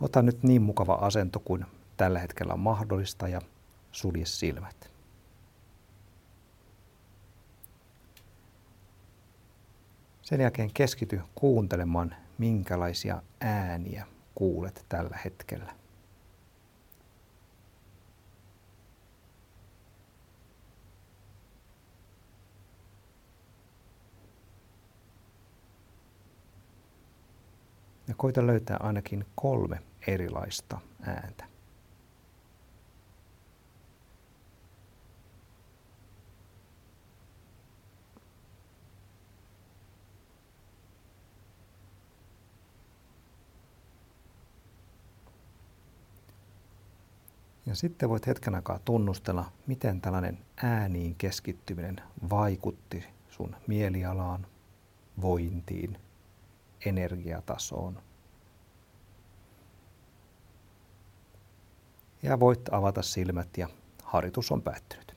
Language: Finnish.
Ota nyt niin mukava asento kuin tällä hetkellä on mahdollista ja sulje silmät. Sen jälkeen keskity kuuntelemaan, minkälaisia ääniä kuulet tällä hetkellä. Ja koita löytää ainakin kolme erilaista ääntä. Ja sitten voit hetken aikaa tunnustella, miten tällainen ääniin keskittyminen vaikutti sun mielialaan, vointiin, energiatasoon. Ja voit avata silmät ja harjoitus on päättynyt.